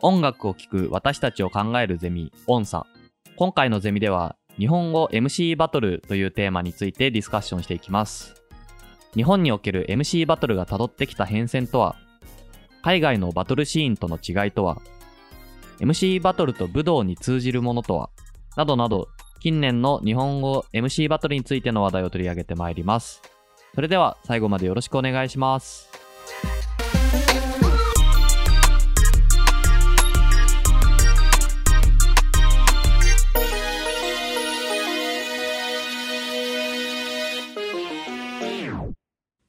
音楽を聴く私たちを考えるゼミ、音差。今回のゼミでは、日本語 MC バトルというテーマについてディスカッションしていきます。日本における MC バトルが辿ってきた変遷とは、海外のバトルシーンとの違いとは、MC バトルと武道に通じるものとは、などなど、近年の日本語 MC バトルについての話題を取り上げてまいります。それでは最後までよろしくお願いします。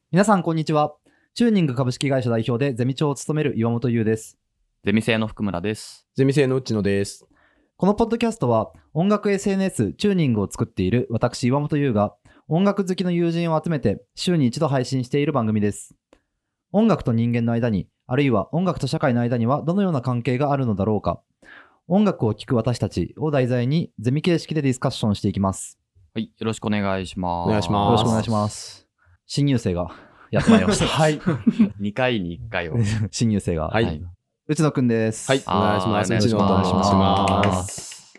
皆さん、こんにちは。チューニング株式会社代表でゼミ長を務める岩本優です。ゼミ生の福村です。ゼミ生の内野です。このポッドキャストは、音楽 SNS チューニングを作っている私、岩本優が、音楽好きの友人を集めて週に一度配信している番組です。音楽と人間の間に、あるいは音楽と社会の間にはどのような関係があるのだろうか。音楽を聴く私たちを題材にゼミ形式でディスカッションしていきます。はい、よろしくお願いします。お願いしますよろしくお願いします。新入生がやってまいりました。はい。2回に1回を。新入生が。はい内野くんです。はい。お願いします。内野と申しお願いしま。ます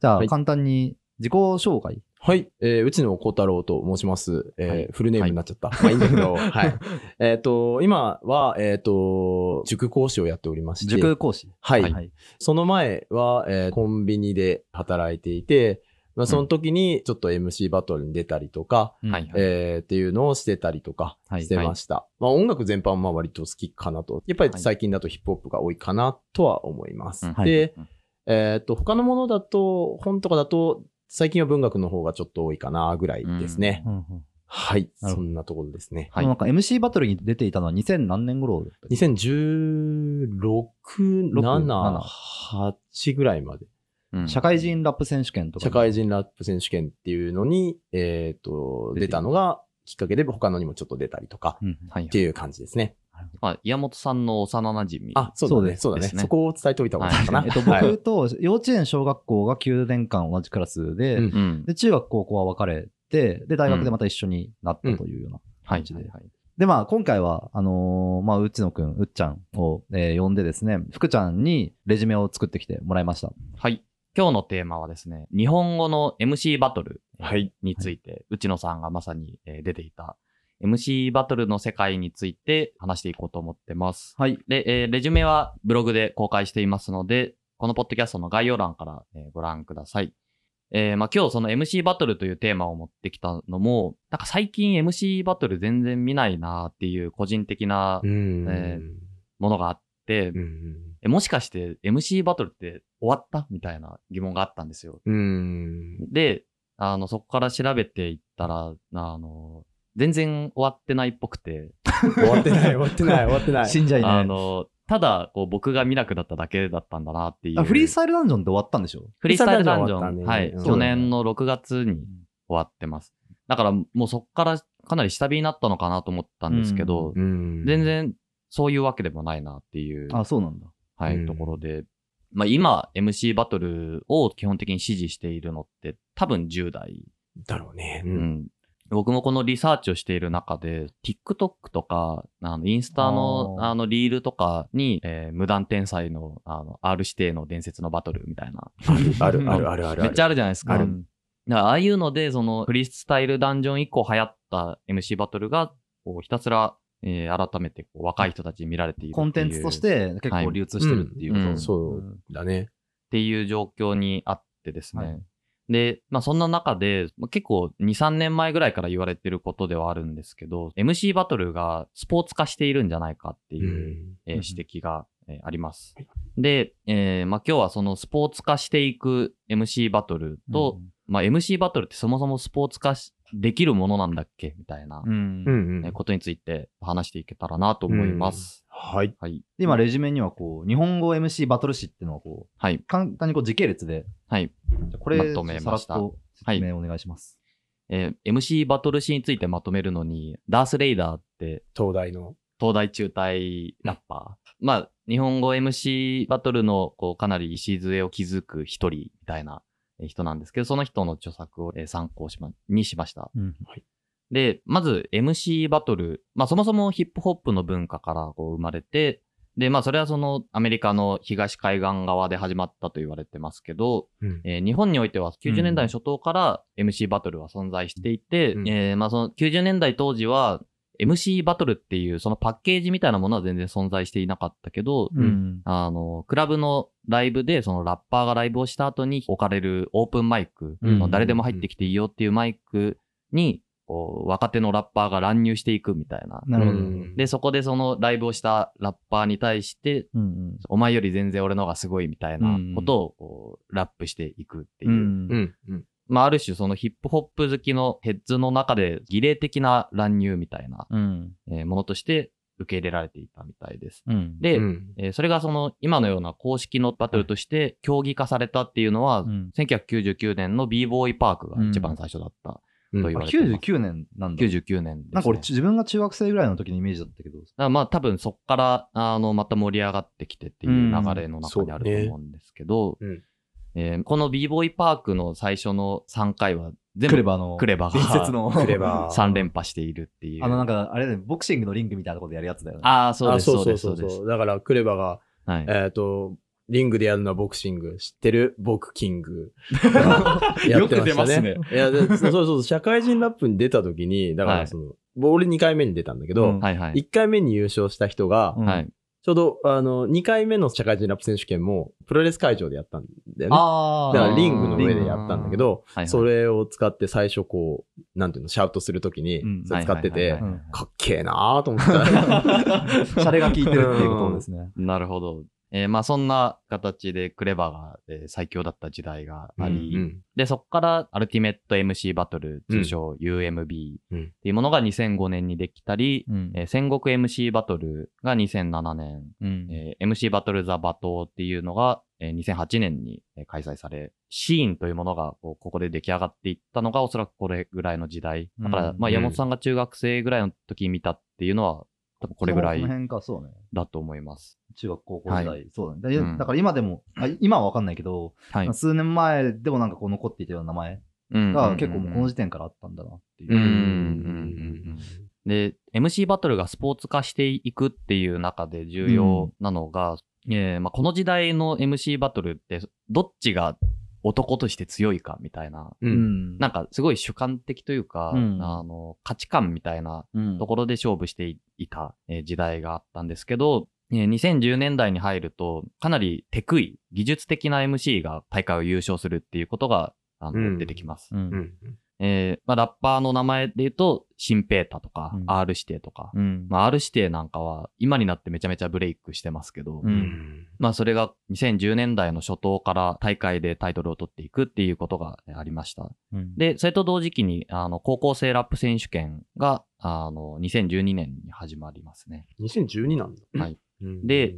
じゃあ、はい簡単に自己紹介。はい。えー、内野幸太郎と申します。えーはいフルネームになっちゃった。まあいいんだけど、はい。えっと、今は、えっと、塾講師をやっておりまして。塾講師。はい。はい。その前は、えーコンビニで働いていて、まあ、その時にちょっと MC バトルに出たりとか、はいはい。えーっていうのをしてたりとかはいしてました。まあ音楽全般はまあ割と好きかなと。やっぱり最近だとヒップホップが多いかなとは思います。うんはいで、うんえーっと、他のものだと、本とかだと、最近は文学の方がちょっと多いかなぐらいですね。うんうんはい。そんなところですね。はいなんか MC バトルに出ていたのは2000何年頃だったっけ？2016、7、8ぐらいまで。うん社会人ラップ選手権とか。社会人ラップ選手権っていうのに、えーっと、出たのがきっかけで他のにもちょっと出たりとかっていう感じですね。まあ、岩本さんの幼馴染あ、そうだね。そうですそうだね。そこを伝えておいた方がいいかな。えっと、はい僕と幼稚園、小学校が9年間同じクラスで。で、中学、高校は別れて、で、大学でまた一緒になったというようなはい感じで。はいはい。で、まあ、今回は、あのーまあ、内野くん、うっちゃんを、えー呼んでですね、福ちゃんにレジュメを作ってきてもらいました。はい。今日のテーマはですね、日本語の MC バトルについて、内野さんがまさにえー出ていた MC バトルの世界について話していこうと思ってます。はい。で、えーレジュメはブログで公開していますので、このポッドキャストの概要欄から、えーご覧ください。えーまあ、今日その MC バトルというテーマを持ってきたのも、なんか最近 MC バトル全然見ないなっていう個人的なうんえものがあって、うんえもしかして MC バトルって終わったみたいな疑問があったんですよ。うん。で、あの、そこから調べていったら、あの、全然終わってないっぽくて、終わってない、終わってない、終わってない。死んじゃいね。あの、ただ、こう、僕が見なくなっただけだったんだなっていう。あフリースタイルダンジョンって終わったんでしょ？フリースタイルダンジョン、フリースタイルダンジョン終わったねはい、うん去年の6月に終わってます。だから、もうそこからかなり下火になったのかなと思ったんですけど、うん全。然そういうわけでもないなっていう、あ、そうなんだ。はい、うんところで、まあ今 MC バトルを基本的に支持しているのって多分10代。だろうね。う。うんん。僕もこのリサーチをしている中で、TikTok とか、あの、インスタの、あの、リールとかに、えー無断天才の、あの、R 指定の伝説のバトルみたいな。ある、ある、ある、ある。めっちゃあるじゃないですか。あるうんだからああいうので、その、フリースタイルダンジョン以降流行った MC バトルが、こう、ひたすら、えー改めて、こう、若い人たちに見られている。コンテンツとして結構流通してるっていうこと。はいうんそうだね。っていう状況にあってですね。はいで、まあそんな中で、まあ結構2、3年前ぐらいから言われてることではあるんですけど、MC バトルがスポーツ化しているんじゃないかっていう、えーうん指摘が、えーあります。で、えーまあ今日はそのスポーツ化していく MC バトルと、まあ MC バトルってそもそもスポーツ化しできるものなんだっけ？みたいな、うん。ううんん。うん。えーことについて話していけたらなと思います。はい。はい。で今、レジュメにはこう、日本語 MC バトル誌っていうのをこう、はい。簡単にこう時系列で、はい。じゃあこれ、まとめましたさらっと説明お願いします。えー MC バトル誌についてまとめるのに、ダース・レイダーって東大の。東大中退ラッパー。まあ、日本語 MC バトルの、こう、かなり礎を築く一人みたいなえー人なんですけど、その人の著作をえー参考しま、にしました。うん。で、まず MC バトル。まあ、そもそもヒップホップの文化からこう生まれて、で、まあそれはそのアメリカの東海岸側で始まったと言われてますけど、うん。えー日本においては90年代初頭から MC バトルは存在していて、うん。えーまあその90年代当時は MC バトルっていうそのパッケージみたいなものは全然存在していなかったけど、うん。あの、クラブのライブでそのラッパーがライブをした後に置かれるオープンマイク、うん誰でも入ってきていいよっていうマイクに、こう若手のラッパーが乱入していくみたいな。なるほど。うんで、そこでそのライブをしたラッパーに対して、うんうん。お前より全然俺の方がすごいみたいなことをこうラップしていくっていう。うんうん。うん。まあ、ある種そのヒップホップ好きのヘッズの中で儀礼的な乱入みたいな、うん。えーものとして受け入れられていたみたいです。うん。で、うんえーそれがその今のような公式のバトルとして競技化されたっていうのは、うん1999年の b ボーイパークが一番最初だった。うんと言あわれてます99年なんだ。99年です、ね。なんか俺自分が中学生ぐらいの時のイメージだったけど。まあ多分そこから、あの、また盛り上がってきてっていう流れの中にあると思うんですけど、うんえーこの b ボーイパークの最初の3回は全部クレバの。クレバが伝説の。クレバ3連覇しているっていう。あのなんか、あれだね、ボクシングのリングみたいなところでやるやつだよね。ああ、そうです、あそうです、そうです。だから、クレバが、はい。えっ、と、リングでやるのはボクシング。知ってる？ボクキング。やってましたね。よく出ますねいや、で そうそうそう、社会人ラップに出た時に、だかはいらその、俺2回目に出たんだけど、うんはいはい。1回目に優勝した人が。ちょうど、あの、2回目の社会人ラップ選手権も、プロレス会場でやったんだよね。あだからリングの上でやったんだけど、はいはいそれを使って最初こう、なんていうの、シャウトするときにうん、それ使っててかっけえなーと思った。シャレが効いてるっていうことですね。なるほど。えーまあそんな形でクレバが、えー最強だった時代があり、うんで、そこからアルティメット MC バトル、通称 UMB うん。っていうものが2005年にできたり、うん。えー戦国 MC バトルが2007年、うん。えー MC バトルザ・バトーっていうのが、えー2008年にえー開催され、シーンというものがこうここで出来上がっていったのがおそらくこれぐらいの時代。だから、うん。まあ山本さんが中学生ぐらいの時に見たっていうのは、多分これぐらい。だと思います。中学高校時代。はそうだね。だうんだから今でも、あ今はわかんないけど、はい。数年前でもなんかこう残っていたような名前うんが結構もうこの時点からあったんだなっていう。うんうんうんで、MC バトルがスポーツ化していくっていう中で重要なのが、えーまあ、この時代の MC バトルって、どっちが男として強いかみたいな、う。うんんなんかすごい主観的というか、うんあの価値観みたいなうんところで勝負していた、えー時代があったんですけど、えー2010年代に入ると、かなりテクイ、技術的な MC が大会を優勝するっていうことがあの、うん出てきます。うんうん。えーまあ、ラッパーの名前で言うと、シンペータとか、うん R 指定とか、うんまあ、R 指定なんかは今になってめちゃめちゃブレイクしてますけど、うんうん。まあそれが2010年代の初頭から大会でタイトルを取っていくっていうことがありました。うんで、それと同時期に、あの、高校生ラップ選手権が、あの、2012年に始まりますね。2012なんだ。はいうん。で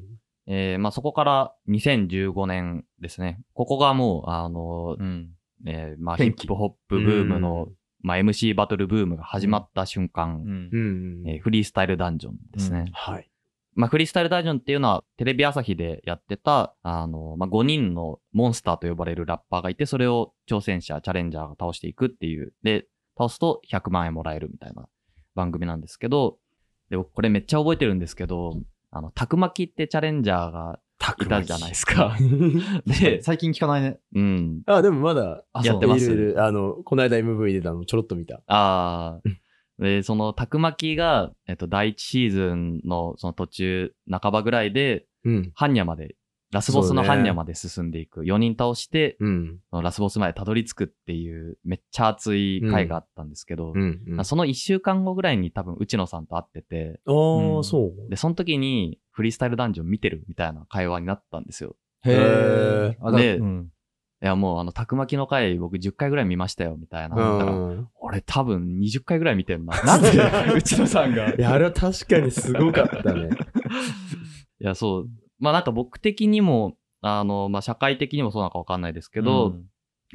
えーまあそこから2015年ですね。ここがもう、あの、うんえーまあヒップホップブームの、まあ MC バトルブームが始まった瞬間、うんうん。えーフリースタイルダンジョンですね。うんはい。まあ、フリースタイルダンジョンっていうのは、テレビ朝日でやってた、あの、まあ、5人のモンスターと呼ばれるラッパーがいて、それを挑戦者、チャレンジャーが倒していくっていう。で、倒すと100万円もらえるみたいな番組なんですけど、で、僕これめっちゃ覚えてるんですけど、あの、たくまきってチャレンジャーがいたじゃないですか。で、最近聞かないね。うん。あ、でもまだ、あやってますいるいるあの、この間 MV 出たのちょろっと見た。ああ。で、その、たくまきが、えっと、第一シーズンのその途中、半ばぐらいで、うん。ハンニャまで、ラスボスのハンニャまで進んでいく。4人倒して、うん。ラスボスまでたどり着くっていう、めっちゃ熱い回があったんですけど、うん。うん。あその1週間後ぐらいに多分、内野さんと会ってて、あー、そう。で、その時に、フリースタイルダンジョン見てるみたいな会話になったんですよ。へーあだでうんいや、もう、あの、たくまきの回、僕10回ぐらい見ましたよ、みたいな。うん。俺多分20回ぐらい見てんな。なんで内野さんが。いや、あれは確かにすごかったね。いや、そう。まあなんか僕的にも、あの、まあ社会的にもそうなのかわかんないですけど、うん。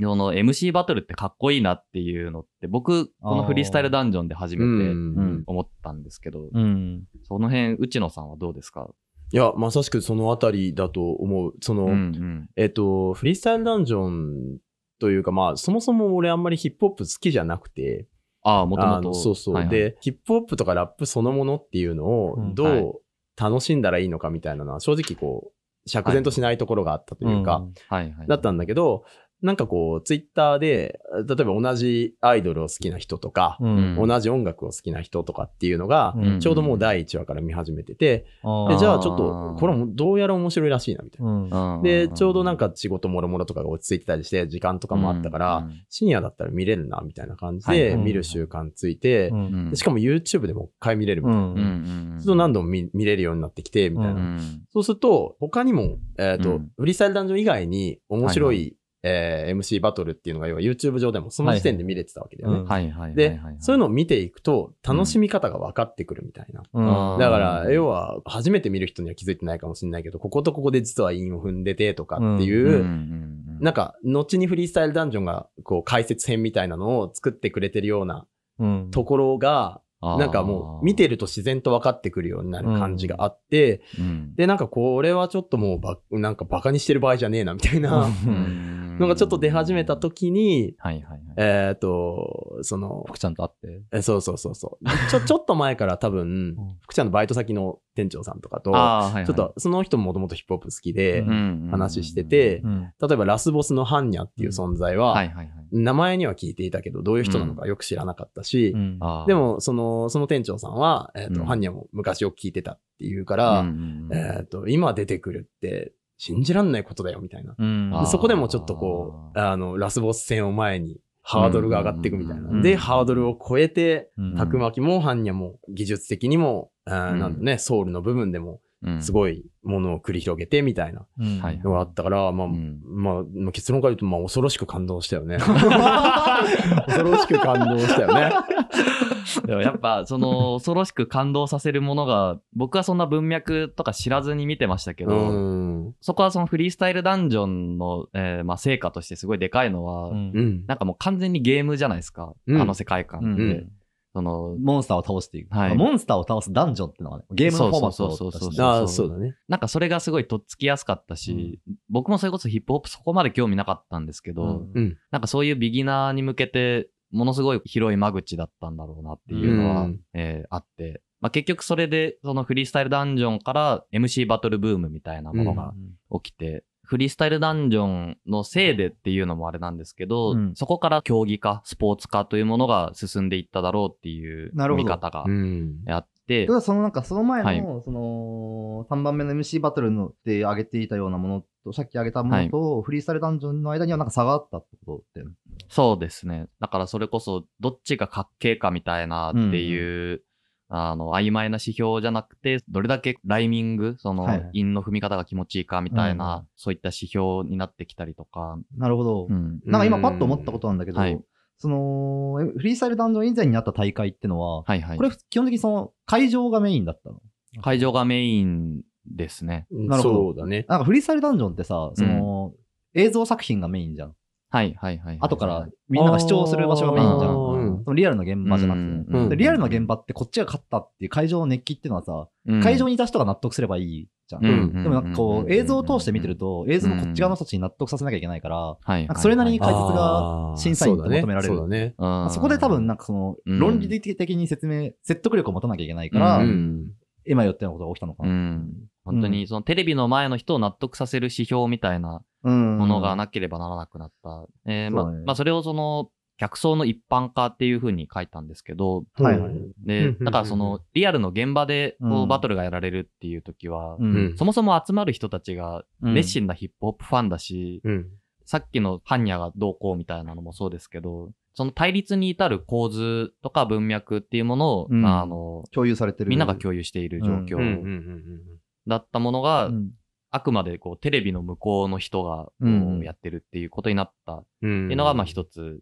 その MC バトルってかっこいいなっていうのって、僕、このフリースタイルダンジョンで初めてうん。思ったんですけど、うん。その辺、内野さんはどうですか？いや、まさしくそのあたりだと思う。その、うんうん。えっと、フリースタイルダンジョンというか、まあ、そもそも俺あんまりヒップホップ好きじゃなくて、ああ、もともと。そうそう、はいはい、で、ヒップホップとかラップそのものっていうのをうん、どう楽しんだらいいのかみたいなのは正直こう、釈然としないところがあったというか。だったんだけど、なんかこう、ツイッターで、例えば同じアイドルを好きな人とか、うん。うん同じ音楽を好きな人とかっていうのが、うん。ちょうどもう第1話から見始めてて、あー。でじゃあちょっと、これもどうやら面白いらしいな、みたいな。うん。うんで、ちょうどなん、か仕事もろもろとかが落ち着いてたりして、時間とかもあったから、うん。深夜だったら見れるな、みたいな感じはい。で見る習慣ついて、うん。うんでしかも YouTube でもう一回見れるみたいな。うん。うんうんうん。そうすると何度も見見れるようになってきて、みたいな。うん。そうすると、他にも、えっ、と、うん。フリースタイルダンジョン以外に面白い、はいえー MC バトルっていうのが要は YouTube 上でもその時点で見れてたわけだよね。うん。はいはい。で、そういうのを見ていくと楽しみ方が分かってくるみたいな。うん。だから、要は、初めて見る人には気づいてないかもしれないけど、こことここで実は韻を踏んでてとかっていう、うん。うん。うん、なんか、後にフリースタイルダンジョンが、こう、解説編みたいなのを作ってくれてるようなうん。ところが、なんかもう、見てると自然と分かってくるようになる感じがあって、うん、で、なんかこれはちょっともうば、なんかバカにしてる場合じゃねえな、みたいなうんのがちょっと出始めた時に、はいはいはい。えっ、と、その、福ちゃんと会って？えそうそうそうそう。ちょ、ちょっと前から多分、福ちゃんのバイト先の店長さんとかと、はいはい。ちょっと、その人ももともとヒップホップ好きで、うん話しててうん例えばラスボスのハンニャっていう存在は、はいはいはい。名前には聞いていたけど、どういう人なのかよく知らなかったし、で、も、その、その店長さんは、えっ、と、うん。ハンニャも昔よく聞いてたっていうから、うんうんえっ、と、今出てくるって信じらんないことだよ、みたいな。うん。そこでもちょっとこう、あの、ラスボス戦を前に、ハードルが上がっていくみたいな。うん。で、ハードルを超えて、うん。たくまきもハンニャも技術的にも、あんなんソウルの部分でも、うんすごいものを繰り広げてみたいなのがあったから、まあ、うんまあ、まあ結論から言うと、まあ、恐ろしく感動したよね。恐ろしく感動したよね。でもやっぱ、その、恐ろしく感動させるものが、僕はそんな文脈とか知らずに見てましたけど、うん。そこはそのフリースタイルダンジョンの、えーまあ、成果としてすごいでかいのは、うんうん。なんかもう完全にゲームじゃないですか。うんあの世界観って。うんその、モンスターを倒していく。はい。モンスターを倒すダンジョンっていうのがね、ゲームのフォーマットそうそうそうそうだしああ、そうだね。なんかそれがすごいとっつきやすかったし、僕もそれこそヒップホップそこまで興味なかったんですけど、うん。うん。なんかそういうビギナーに向けて、ものすごい広い間口だったんだろうなっていうのは、うん。えーあって、まあ、結局それで、そのフリースタイルダンジョンから MC バトルブームみたいなものが起きて、フリースタイルダンジョンのせいでっていうのもあれなんですけど、うんそこから競技化、スポーツ化というものが進んでいっただろうっていう見方がうん。あってた、だそのなんかその前の、はいその3番目の MC バトルので上げていたようなものと、さっき上げたものと、フリースタイルダンジョンの間にはなんか差があったってことって。そうですね。だからそれこそ、どっちがかっけえかみたいなっていう、あの、曖昧な指標じゃなくて、どれだけライミング、そのはいはい、韻の踏み方が気持ちいいかみたいな、うんそういった指標になってきたりとか、なるほど。うん。なんか今パッと思ったことなんだけど、はいその、えフリースタイルダンジョン以前にあった大会ってのは、はいはいこ。れ基本的にその会場がメインだったの？会場がメインですね。なるほどそうだね。なんかフリースタイルダンジョンってさ、その、映像作品がメインじゃん。はいはいはいはい。後からみんなが視聴する場所がメインじゃん。そのリアルな現場じゃなくてね、うんでリアルな現場ってこっちが勝ったっていう会場の熱気っていうのはさ、うん会場にいた人が納得すればいいじゃん。うんでもなんかこう、映像を通して見てると、映像のこっち側の人たちに納得させなきゃいけないから、それなりに解説が審査員と求められるそうだね。うんそこで多分なんかその、うん論理的に説明、説得力を持たなきゃいけないかうら。今言ったようなことが起きたのかな。うん。本当にそのテレビの前の人を納得させる指標みたいなうんものがなければならなくなった。えーまあまあそれをその客層の一般化っていうふうに書いたんですけど、はいはい。で、うんだからそのリアルの現場でこうバトルがやられるっていう時は、うん。うんそもそも集まる人たちがうん。熱心なヒップホップファンだし、うん。さっきのハンニャがどうこうみたいなのもそうですけど、その対立に至る構図とか文脈っていうものを、うん。あの、共有されてる。みんなが共有している状況うん。だったものが、うんあくまでこうテレビの向こうの人がやってるっていうことになったっうん。ていうのがまあ一つ。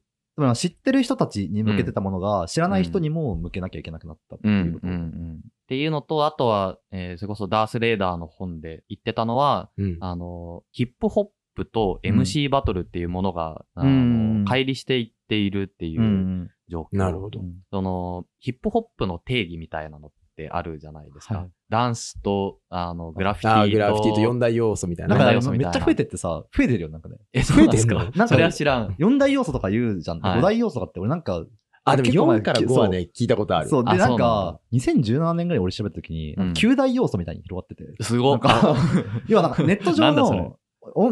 知ってる人たちに向けてたものが、知らない人にも向けなきゃいけなくなったってうんいうこと。うんうんっていうのと、あとは、えーそれこそダース・レーダーの本で言ってたのは、うん。あの、ヒップホップと MC バトルっていうものが、あうんの、乖離していっているっていううん状況。なるほど。その、ヒップホップの定義みたいなのってあるじゃないですか。はいダンスと、あの、グラフィティと。グラフィティと四大要素みたいな。だから要素みたいなめっちゃ増えてってさ、増えてるよ、なんかね。え、そうなんですか？増えてんのなんかそれは知らん。四大要素とか言うじゃん。はい五大要素とかって俺なんか、あ、でも結構前4から5はね、聞いたことある。そう、で、なんか、2017年ぐらい俺調べた時に、うん9大要素みたいに広がってて。すごい。なんか、要はなんかネット上なんだそれ？の、お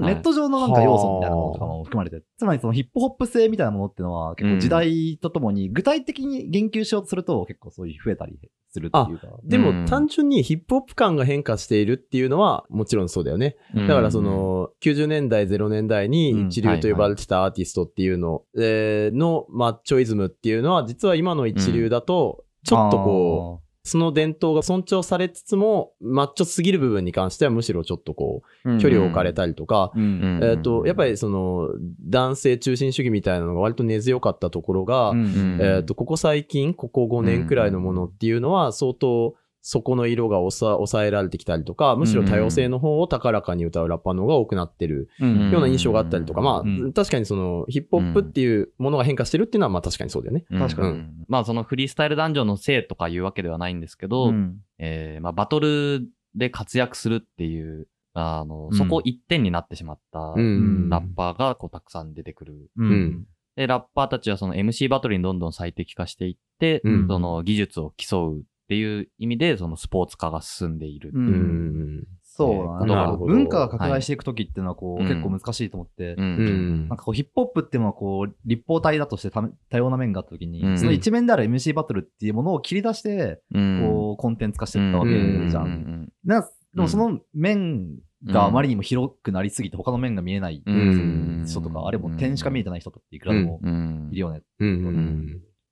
ネット上のなんか要素みたいなものとかも含まれて、つまりそのヒップホップ性みたいなものっていうのは結構時代とともに具体的に言及しようとすると結構そういう増えたりするっていうか。でうん。も単純にヒップホップ感が変化しているっていうのはもちろんそうだよね。だからその90年代、0年代に一流と呼ばれてたアーティストっていうのえーのマッチョイズムっていうのは実は今の一流だとちょっとこう、その伝統が尊重されつつもマッチョすぎる部分に関してはむしろちょっとこう距離を置かれたりとか、えっと、やっぱりその男性中心主義みたいなのが割と根強かったところが、うんえっ、と、ここ最近、ここ5年くらいのものっていうのは、相当、そこの色が抑抑えられてきたりとか、むしろ多様性の方を高らかに歌うラッパーの方が多くなってるうん。ような印象があったりとか、まあ、うん。確かにその、ヒップホップっていうものが変化してるっていうのは、まあ確かにそうだよね。うん。確かに。うん。まあそのフリースタイル男女のせいとかいうわけではないんですけど、うん。えーまあバトルで活躍するっていう、そこ一点になってしまったうん。ラッパーがこうたくさん出てくる。ううん。で、ラッパーたちはその MC バトルにどんどん最適化していって、うん。その技術を競うっていう意味で、そのスポーツ化が進んでいる。う。うん。ん。そうだなるな。ほど文化が拡大していくときっていうのはこう、はい。結構難しいと思って、うん。うん。なんかこうヒップホップっていうのはこう立方体だとして多多様な面があったときに、うん。その一面である MC バトルっていうものを切り出して、うん。こうコンテンツ化していったわけじゃん。うん。なでもその面があまりにも広くなりすぎて他の面が見えないうん。人とか、あれも点しか見えてない人っていくらでもうん。いるよね。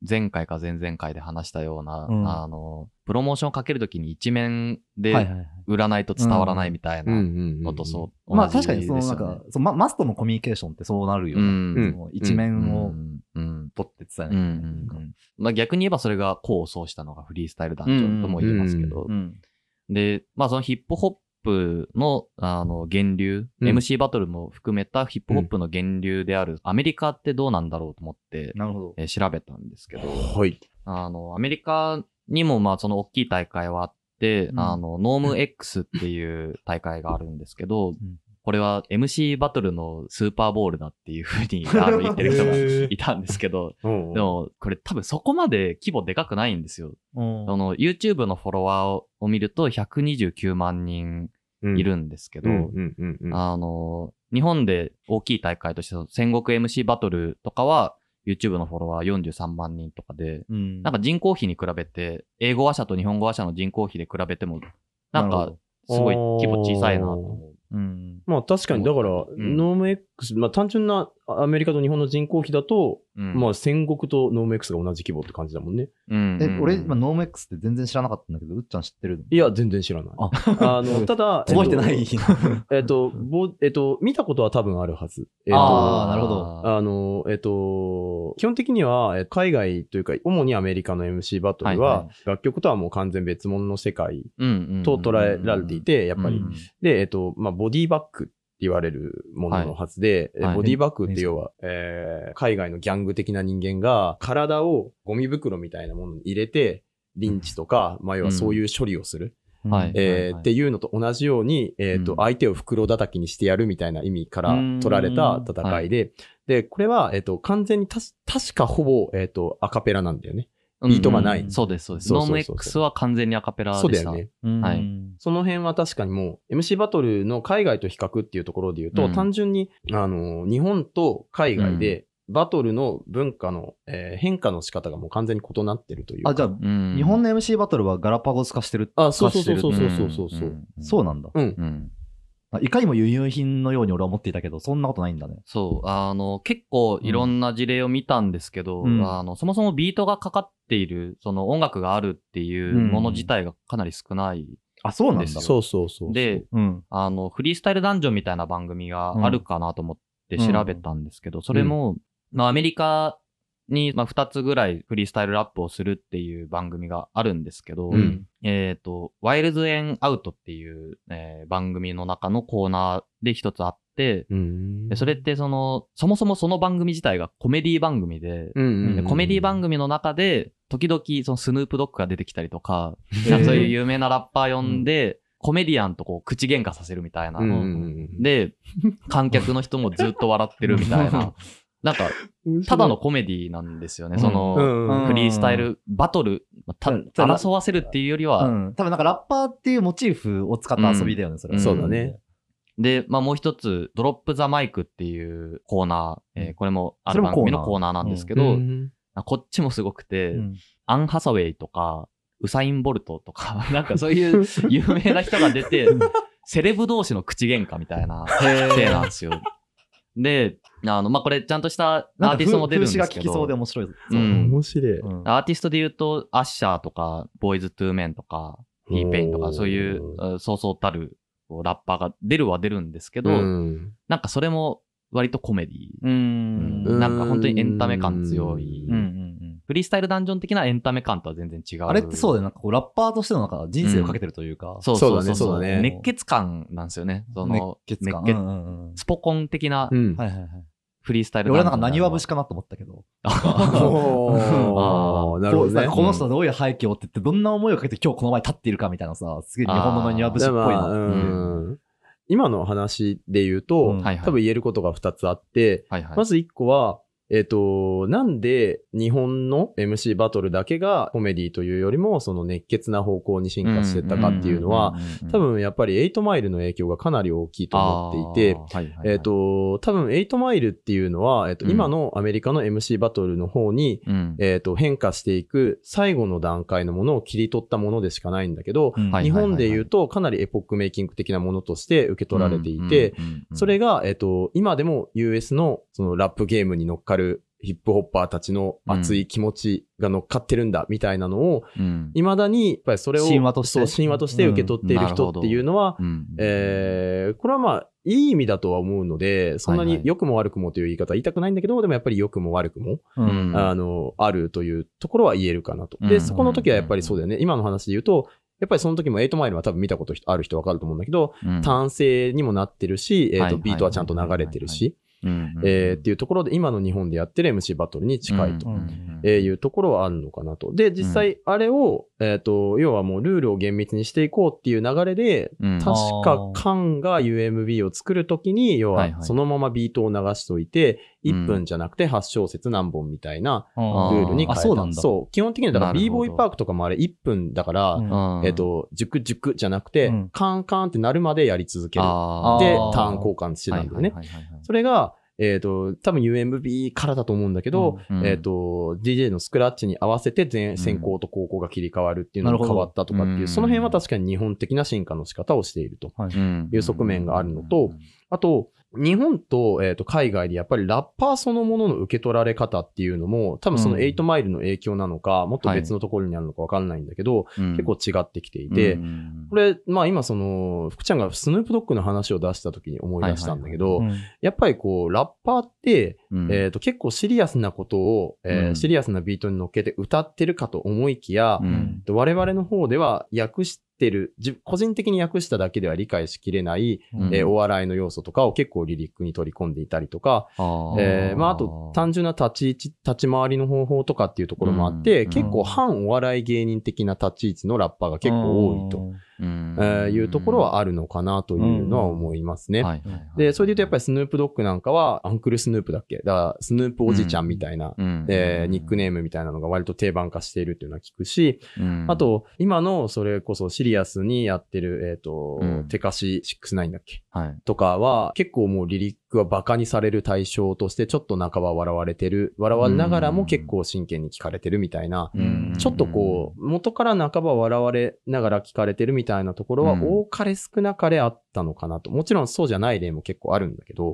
前回か前々回で話したような、うんあの、プロモーションをかけるときに一面で。売らないと伝わらないみたいなのとそう。まあ確かにそのなんか、そのママストのコミュニケーションってそうなるよね。うん一面を取って伝えうんうないんうんまあ逆に言えばそれが功を奏したのがフリースタイル男女とも言えますけどう。ん。で、まあそのヒップホップの、あの、源流、うん。MC バトルも含めたヒップホップの源流であるアメリカってどうなんだろうと思って、なるほど。えー調べたんですけど、はい。あの、アメリカにもまあその大きい大会はあって、うん。あの、ノーム X っていう大会があるんですけど、ん。これは MC バトルのスーパーボールだっていうふうに あの言ってる人がいたんですけど、ででもこれ多分そこまで規模でかくないんですよ。うん。その YouTube のフォロワーをを見ると129万人いるんですけど。あの、日本で大きい大会として戦国 MC バトルとかは YouTube のフォロワー43万人とかで、うん。なんか人口比に比べて、英語話者と日本語話者の人口比で比べても、なんかすごい規模小さいなと思う。ん。まあ確かに、だから、ん。ノーム X、まあ単純なアメリカと日本の人口比だと、う。うんまあ戦国とノーム X が同じ規模って感じだもんね。うんえ、俺、今、ノーム X って全然知らなかったんだけど、うっちゃん知ってるいや、全然知らない。ああの、ただ、届いてない。えっと、ぼえっと、見たことは多分あるはず。えっと、あーなるほどあの、えっと、基本的には、え海外というか、主にアメリカの MC バトルは、はいは楽曲とはもう完全別物の世界うんうんと捉えられていて、やっぱり。うんで、えっと、まあ、ボディバッグって言われるもののはずで、えはい。ボディバッグって要は、えー海外のギャング的な人間が、体をゴミ袋みたいなものに入れて、リンチとか、まあ、要はそういう処理をする。はい。えーっていうのと同じように、えっ、と、うん。相手を袋叩きにしてやるみたいな意味から取られた戦いで、で、これは、えっ、と、完全にたし、確かほぼ、えっ、と、アカペラなんだよね。ビートがないうんそうです、そうです。ノーム X は完全にアカペラでした。そうだよね。うんはいその辺は確かにもう、MC バトルの海外と比較っていうところで言うと、うん単純に、あの、日本と海外で、バトルの文化の、えー変化の仕方がもう完全に異なってるというか。あ、じゃあ、うん日本の MC バトルはガラパゴス化してる。あ、そうそうそう化そうそうそうそう。んそうなんだ。うん。いかにも輸入品のように俺は思っていたけど、そんなことないんだね。そう、あの、結構いろんな事例を見たんですけど、うんあの、そもそもビートがかかっている、その音楽があるっていうもの自体がかなり少ない。あ、そうなんだ。ですよそうそうそうそう。で、うん。あの、フリースタイルダンジョンみたいな番組があるかなと思って調べたんですけど、それも、まあアメリカに、まあ、2つぐらいフリースタイルラップをするっていう番組があるんですけど、うん。えっ、と、ワイルズ・エン・アウトっていう、えー番組の中のコーナーで一つあって、うん。でそれってその、そもそもその番組自体がコメディ番組で、うんうんうんでコメディ番組の中で、時々そのスヌープドッグが出てきたりとか、そういう有名なラッパー呼んで、コメディアンとこう口喧嘩させるみたいな。うんうんうん。で、観客の人もずっと笑ってるみたいな。なんか、ただのコメディなんですよね。うん。その、うん。フリースタイル、バトル、争わせるっていうよりは、うん。多分なんかラッパーっていうモチーフを使った遊びだよね、それそうだね。で、まあもう一つ、ドロップザマイクっていうコーナー、えーこれもある番組のコーナーなんですけど、こっちもすごくて、うん。アン・ハサウェイとか、ウサイン・ボルトとか、なんかそういう 有名な人が出て、セレブ同士の口喧嘩みたいな体 なんですよ。で、あの、まあ、これちゃんとしたアーティストも出るんですけど。風刺が効きそうで面白い。うん面白い。うんアーティストで言うと、アッシャーとか、ボーイズ・トゥー・メンとか、ティーペインとか、そういう、うんそうそうたるラッパーが出るは出るんですけど、うんなんかそれも割とコメディ。う。うんうんなんか本当にエンタメ感強い。うんフリースタイルダンジョン的なエンタメ感とは全然違う。あれってそうだよ。なんかこう、ラッパーとしてのなんか人生をかけてるというか。そうそうそうそうだねそうだね熱血感なんですよね。その、熱血感。熱血うんうんうんスポコン的なうん。はいはいはい。フリースタイル俺はなんか何ダンジョンわ節かなと思ったけど。おー なるほどね。この人どういう背景を追ってって、どんな思いをかけて今日この前立っているかみたいなさ、すげえ日本の何わ節っぽいな。でまあうん今の話で言うと、うん多分言えることが2つあって、はいはい。まず1個は、えっ、と、なんで日本の MC バトルだけがコメディというよりも、その熱血な方向に進化していったかっていうのは、多分やっぱり8マイルの影響がかなり大きいと思っていて、はいはいはい。えっ、、と、多分8マイルっていうのは、えっ、と、うん。今のアメリカの MC バトルの方に、うん。えっ、と、変化していく最後の段階のものを切り取ったものでしかないんだけど、日本で言うとかなりエポックメイキング的なものとして受け取られていて、、それが、えっ、と、今でも US のそのラップゲームに乗っかるヒップホッパーたちの熱い気持ちが乗っかってるんだみたいなのを、うん。未だにやっぱりそれを神話として。神話として受け取っている人っていうのは、うん。えーこれはまあ、いい意味だとは思うので、そんなに良くも悪くもという言い方は言いたくないんだけど、でもやっぱり良くも悪くも、うん。あの、あるというところは言えるかなと。で、うん。そこの時はやっぱりそうだよね。今の話で言うと、やっぱりその時も8マイルは多分見たことある人わかると思うんだけど、うん。単性にもなってるし、えっ、と、ビートはちゃんと流れてるし、うんえーっていうところで、今の日本でやってる MC バトルに近いと。いうところはあるのかなと。で、実際、あれを、えっ、と、要はもうルールを厳密にしていこうっていう流れで、うん確か、カンが UMB を作るときに、要はいははいそのままビートを流しといて、うん1分じゃなくて8小節何本みたいなあルールに変えた。あ、そうなんだ。そう。基本的には、だから b ボーイパークとかもあれ1分だから、うんえっ、と、熟熟じゃなくて、うんカンカンってなるまでやり続ける。でターン交換してたんだよね。はいはいはいはいそれが、えっ、と、多分 UMB からだと思うんだけど、うんえっ、と、DJ のスクラッチに合わせて全先行と後攻が切り替わるっていうのが変わったとかっていう、うん。その辺は確かに日本的な進化の仕方をしていると。うん。いう側面があるのとあと、日本と,、えーと海外でやっぱりラッパーそのものの受け取られ方っていうのも、多分そのうん。8マイルの影響なのか、もっと別のところにあるのかわかんないんだけど、結構違ってきていて、うん。これ、まあ今その、福ちゃんがスヌープドッグの話を出した時に思い出したんだけど、うんやっぱりこう、ラッパーって、うん。えー、と結構シリアスなことを、えシリアスなビートに乗っけて歌ってるかと思いきや、うん。我々の方では訳してる、じ個人的に訳しただけでは理解しきれない、うん。えーお笑いの要素とかを結構リリックに取り込んでいたりとか、あー。えーまあ、あと単純な立ち位置、立ち回りの方法とかっていうところもあって、うん結構反お笑い芸人的な立ち位置のラッパーが結構多いと、うんえーいうところはあるのかなというのは思いますね。はいはい。はい。で、それで言うとやっぱりスヌープドッグなんかは、アンクルスヌープだっけ？だから、スヌープおじちゃんみたいな、うん。えーニックネームみたいなのが割と定番化しているっていうのは聞くし、うん。あと、今のそれこそシリアスにやってる、えっ、と、うん。テカシ69だっけ？はい。とかは、結構もうリリックはバカにされる対象として、ちょっと半ば笑われてる、笑われながらも結構真剣に聞かれてるみたいな、うん。ちょっとこう、元から半ば笑われながら聞かれてるみたいなところは、うん。多かれ少なかれあったのかなと。もちろんそうじゃない例も結構あるんだけど、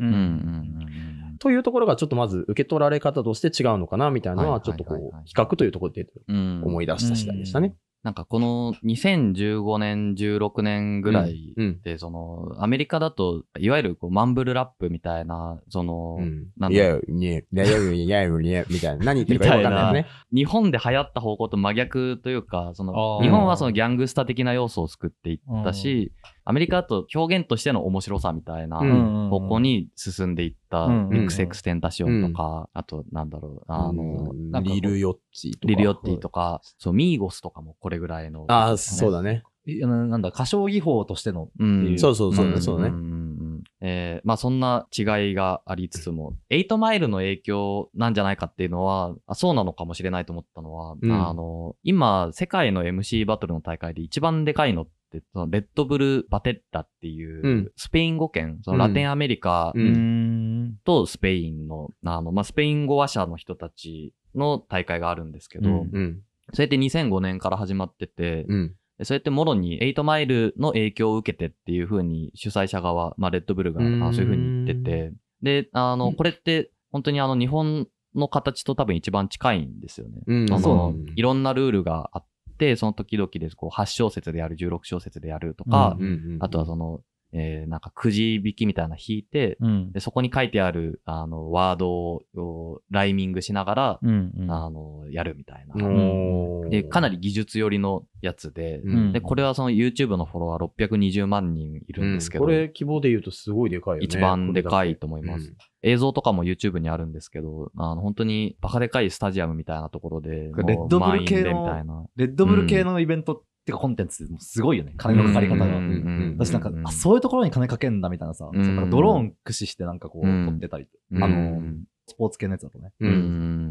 というところがちょっとまず受け取られ方として違うのかなみたいなのは、はいちょっとこう比較というところで思い出した次第でしたね。なんかこの2015年、16年ぐらいうん。で、その、アメリカだと、いわゆるこうマンブルラップみたいな、その、うん。なんだいや、やいやみたいな。何言ってるかよくわかんないですね。日本で流行った方向と真逆というか、そあの、ー日本はそのギャングスタ的な要素を作っていったし、アメリカだと表現としての面白さみたいなうん方向に進んでいった、うんミックスエクステンタションとか、あと、なんだろう、あの、リルヨッチとか。リルヨッティとか、そう、ミーゴスとかもこれぐらいの。ああ、そうだね。なんだ、歌唱技法としての。そうそうそうそうだね。えーまあそんな違いがありつつも、8マイルの影響なんじゃないかっていうのは、あそうなのかもしれないと思ったのは、うんあの、今、世界の MC バトルの大会で一番でかいのって、そのレッドブル・バテッラっていう、うんスペイン語圏、そのラテンアメリカ。とスペインの、あの、まあ、スペイン語話者の人たちの大会があるんですけど、うんうん。それって2005年から始まってて、うん。でそれってもろに8マイルの影響を受けてっていう風に主催者側、まあ、レッドブルがそういう風に言ってて、で、あの、うん。これって本当にあの日本の形と多分一番近いんですよね。うんそのいろんなルールがあって、その時々でこう8小節でやる、16小節でやるとか、あとはその、えーなんかくじ引きみたいなの引いて、うんで、そこに書いてある、あの、ワードをライミングしながら、うんうんあの、やるみたいな。で、かなり技術寄りのやつで、うんで、これはその YouTube のフォロワー620万人いるんですけど、これ希望で言うとすごいでかいよね。一番でかいと思います。映像とかも YouTube にあるんですけど、あの、本当にバカでかいスタジアムみたいなところで、レッドブル系の。レッドブル系のイベントってかコンテンツもすごいよね。金のかかり方が。私なんか、うんあ、そういうところに金かけんだみたいなさ、うんそうなんかドローン駆使してなんかこう、うん撮ってたり、うんあの、スポーツ系のやつだとね。う。うん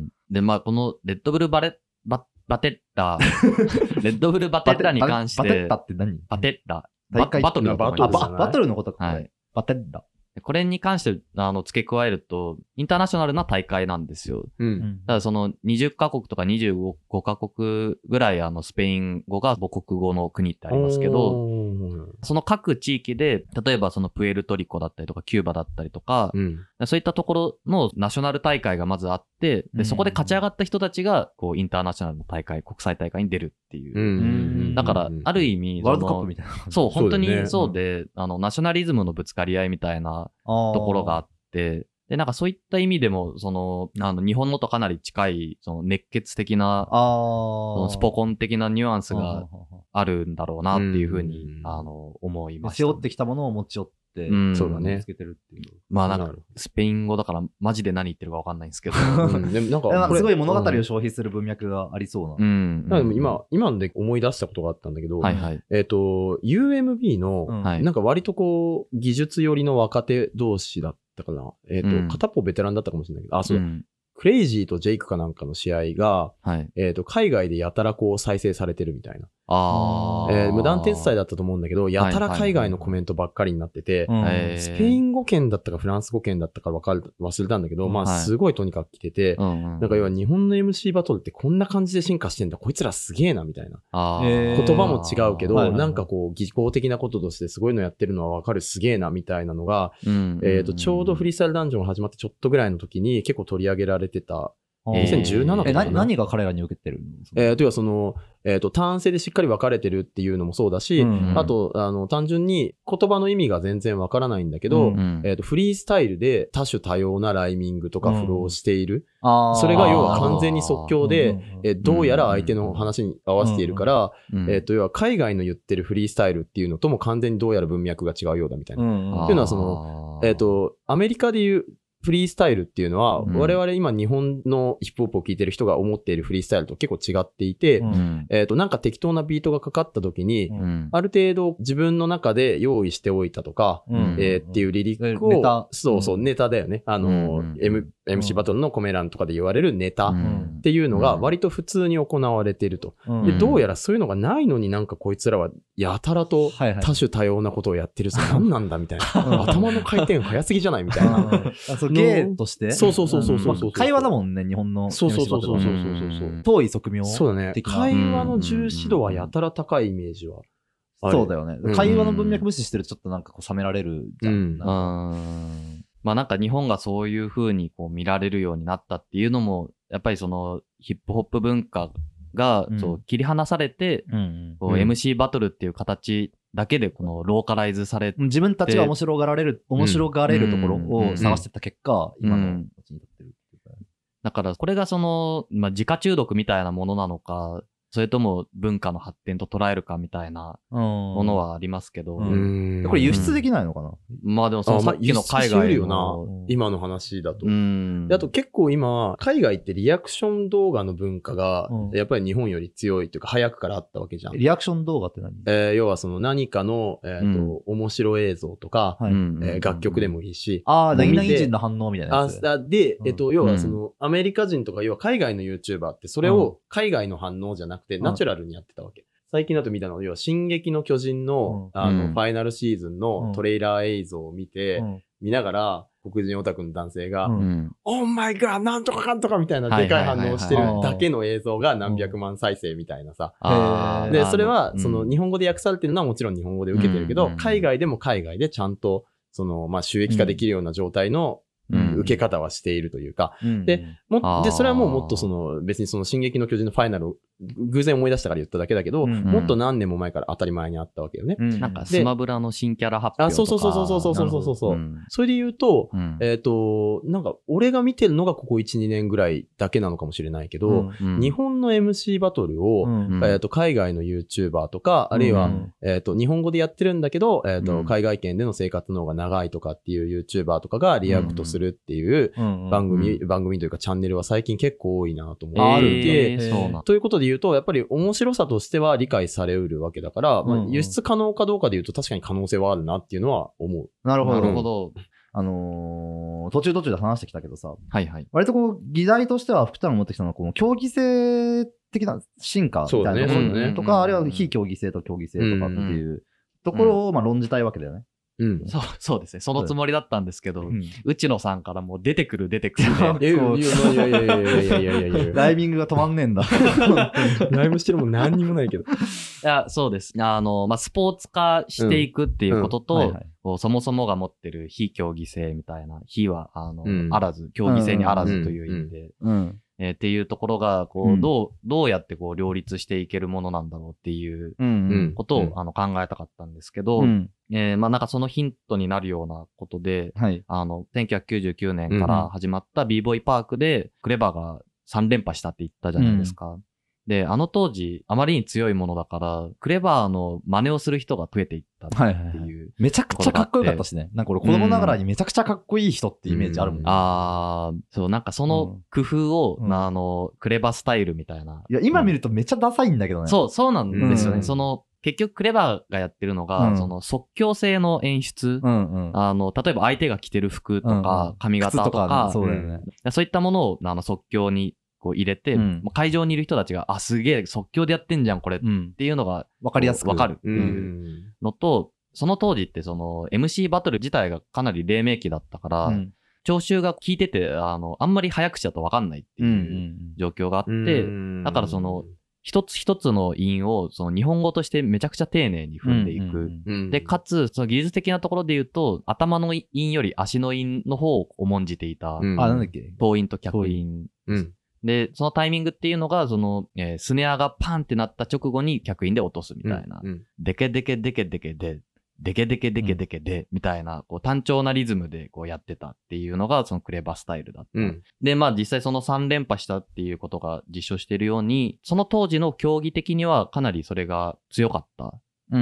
ん。で、まあ、このレッドブルバレ、バ、バテッラ、レッドブルバテッラに関して、バテッタって何？バテッラ、ババトルだと思いあ、ますバトルのことか。はい。バテッラ。でこれに関して、あの、付け加えると、インターナショナルな大会なんですよ。う。うんんただその20カ国とか25カ国ぐらいあのスペイン語が母国語の国ってありますけど、その各地域で、例えばそのプエルトリコだったりとかキューバだったりとか、うん。そういったところのナショナル大会がまずあって、うんでそこで勝ち上がった人たちが、こうインターナショナルの大会、国際大会に出るっていう。うん。だから、ある意味、ワールドカップみたいな。そう、本当にそうで、あの、ナショナリズムのぶつかり合いみたいなとところがあって、で、なんかそういった意味でも、その、あの、日本のとかなり近い、その熱血的な、あそのあ。スポコン的なニュアンスあがあるんだろうなっていうふうにう、んあの、思いーました。背負ってきたものを持ち寄っそうだねつけてるっていう。まあなんか、スペイン語だからマジで何言ってるかわかんないんですけど。うんでもなんかすごい物語をうん消費する文脈がありそうな。でも今、今ので思い出したことがあったんだけど、はいはい。えっ、と、UMB の、なんか割とこう、技術寄りの若手同士だったかな。えっ、と、うん片っぽベテランだったかもしれないけど、あ、そうだ、んクレイジーとジェイクかなんかの試合が、はい。えっ、と、海外でやたらこう再生されてるみたいな。あー。えー無断転載だったと思うんだけど、やたらはいはい海外のコメントばっかりになってて、うんえースペイン語圏だったかフランス語圏だったかわかる、忘れたんだけど、まあはいすごいとにかく来てて、うんうん。なんか要は日本の MC バトルってこんな感じで進化してんだ、こいつらすげえな、みたいな。言葉も違うけど、はいはいはいなんかこう、技巧的なこととしてすごいのやってるのはわかる、すげえな、みたいなのが、うんえっ、と、ちょうどフリースタイルダンジョンが始まってちょっとぐらいの時に結構取り上げられてた。えー。2017とかえ、何が彼らに受けてるの？えー、というかその、えっ、と、単性でしっかり分かれてるっていうのもそうだし、うんあと、あの、単純に言葉の意味が全然わからないんだけど、うんうん。えっ、と、フリースタイルで多種多様なライミングとかフローをしている。あー。それが要は完全に即興で、うんうんうんえーどうやら相手の話に合わせているから、うんえっ、と、要は海外の言ってるフリースタイルっていうのとも完全にどうやら文脈が違うようだみたいな。うんうんっていうのはその、えっ、、と、アメリカでいうフリースタイルっていうのは、うん我々今日本のヒップホップを聴いてる人が思っているフリースタイルと結構違っていて、ううんん。えっ、と、なんか適当なビートがかかった時に、うんうん。ある程度自分の中で用意しておいたとか、うんえーっていうリリックをネタ、そうそう、うんネタだよね。あの、うん M、MC バトルのコメ欄とかで言われるネタっうんていうのがうん割と普通に行われていると。うんで、うんどうやらそういうのがないのになんかこいつらはやたらと多種多様なことをやってるぞ。何なんだみたい うんな。頭の回転早すぎじゃないみたいな。あそう芸としてそうそうそうそうそうそうまあ会話だもんね、日本の。そうそうそうそうそうう。そうそう。うん遠い側面そうだね。会話の重視度はやたら高いイメージは。そうだよねうん。会話の文脈無視してるとちょっとなんかこう冷められるじゃん。うんまあなんか日本がそういう風にこう見られるようになったっていうのも、やっぱりそのヒップホップ文化がうん。そう切り離されて、うんこううん。MC バトルっていう形だけでこのローカライズされうん自分たちが面白がられる、面白がれるところうんを探してった結果、うん。今の形に立ってる。だからこれがその、まあ、自家中毒みたいなものなのか、それとも文化の発展と捉えるかみたいなももの、はありますけど、うん。これ輸出できないのかな、まあでもそのさっきの海外の、な。今の話だと。あと結構今、海外ってリアクション動画の文化がうん、やっぱり日本より強いというか、早くからあったわけじゃん。リアクション動画って何？えー要はその何かの、えーと面白映像とか、はい。うんえー楽曲でもいいし、ああ、何々人の反応みたいなあやつ。あで、うんえっと、要はその、アメリカ人とか、要は海外の YouTuber って、それを海外の反応じゃなくて、ん。ナチュラルにやってたわけ。最近だと見たのは、要は、進撃の巨人の、うん。あの、うん。ファイナルシーズンのトレーラー映像を見て、うん。見ながら、黒人オタクの男性が。オーマイガーなんとかかんとかみたいなはいでかい反応をしてるだけの映像が何百万再生みたいなさ。で、それは、うん。その日本語で訳されてるのはもちろん日本語で受けてるけど、うん。海外でも海外でちゃんと、その、まあ、収益化できるような状態のうん受け方はしているというか、うんでもあー。で、それはもうもっとその、別にその進撃の巨人のファイナルを偶然思い出したから言っただけだけど、うんもっと何年も前から当たり前にあったわけよね。うんなんかスマブラの新キャラ発表とか。あそうそうそうそうそうそうそう。そうそううん。それで言うと、うん。えっ、と、なんか、俺が見てるのがここ1、2年ぐらいだけなのかもしれないけど、うん日本の MC バトルを、うんうん。えっ、と、海外の YouTuber とか、あるいは、うんえっ、と、日本語でやってるんだけど、えっ、と、うん海外圏での生活の方が長いとかっていう YouTuber とかがリアクトするっていううん番組、う番組というかチャンネルは最近結構多いなと思ってえーそうなんということで言うと、やっぱり面白さとしては理解されうるわけだから、まあうんうん輸出可能かどうかで言うと確かに可能性はあるなっていうのは思う。なるほど。なるほど。あのー途中途中で話してきたけどさ、はいはい。割とこう、議題としては福田が持ってきたのは、この競技性的な進化みたいなところそうだねそうだねとか、あるいは非競技性と競技性とかっていうところを、まあ論じたいわけだよね。うん。そう、そうですね。そのつもりだったんですけど、うん内野さんからもう出てくる出てくるで。え、いやいやいやいやいやいやいやいやライミングが止まんねえんだ。ライブしてるもん何にもないけど。いや、そうです。あの、まあ、スポーツ化していくっていうことと、うんうんはいはいこうそもそもが持ってる非競技性みたいな、非は、あの、うんあらず、競技性にあらずという意味で、うん。えーっていうところが、こう、うんどう、どうやってこう、両立していけるものなんだろうっていううん。うんことを、うんあの、考えたかったんですけど、うん。えーまあ、なんかそのヒントになるようなことで、はい。あの、1999年から始まった b ボーイパークで、クレバーが3連覇したって言ったじゃないですか。で、あの当時、あまりに強いものだから、クレバーの真似をする人が増えていったってはいはいはい。いう。めちゃくちゃかっこよかったしね。なんか俺子供ながらにめちゃくちゃかっこいい人ってイメージあるもん。うんあー、そう、なんかその工夫を、うんあの、クレバースタイルみたいな。いや、今見る、るとめっちゃダサいんだけどね。そう、そうなんですよね。うんその、結局クレバーがやってるのが、うんその即興性の演出。うんうん。あの、例えば相手が着てる服とうんうんか髪型とか、ねそうだよね。そういったものをあの即興にこう入れて、うん会場にいる人たちが、あ、すげえ即興でやってんじゃん、これっうん。ていうのがわかりやすく。わかるってう。いうんのと、その当時ってその MC バトル自体がかなり黎明期だったから、うん。聴衆が聞いてて、あの、あんまり早口だとわかんないって。いうん状況があって、だからその、一つ一つの韻をその日本語としてめちゃくちゃ丁寧に踏んでいく。うんで、かつ、その技術的なところで言うと、頭の韻より足の韻の方を重んじていた、うんあ、なんだっけ？頭韻と脚韻うん。で、そのタイミングっていうのが、その、えースネアがパンってなった直後に客員で落とすみたいな。うんデケデケデケデケで、デケデケデケデケで、みたいな、こう単調なリズムでこうやってたっていうのが、そのクレバスタイルだった。うん。で、まあ実際その3連覇したっていうことが実証しているように、その当時の競技的にはかなりそれが強かった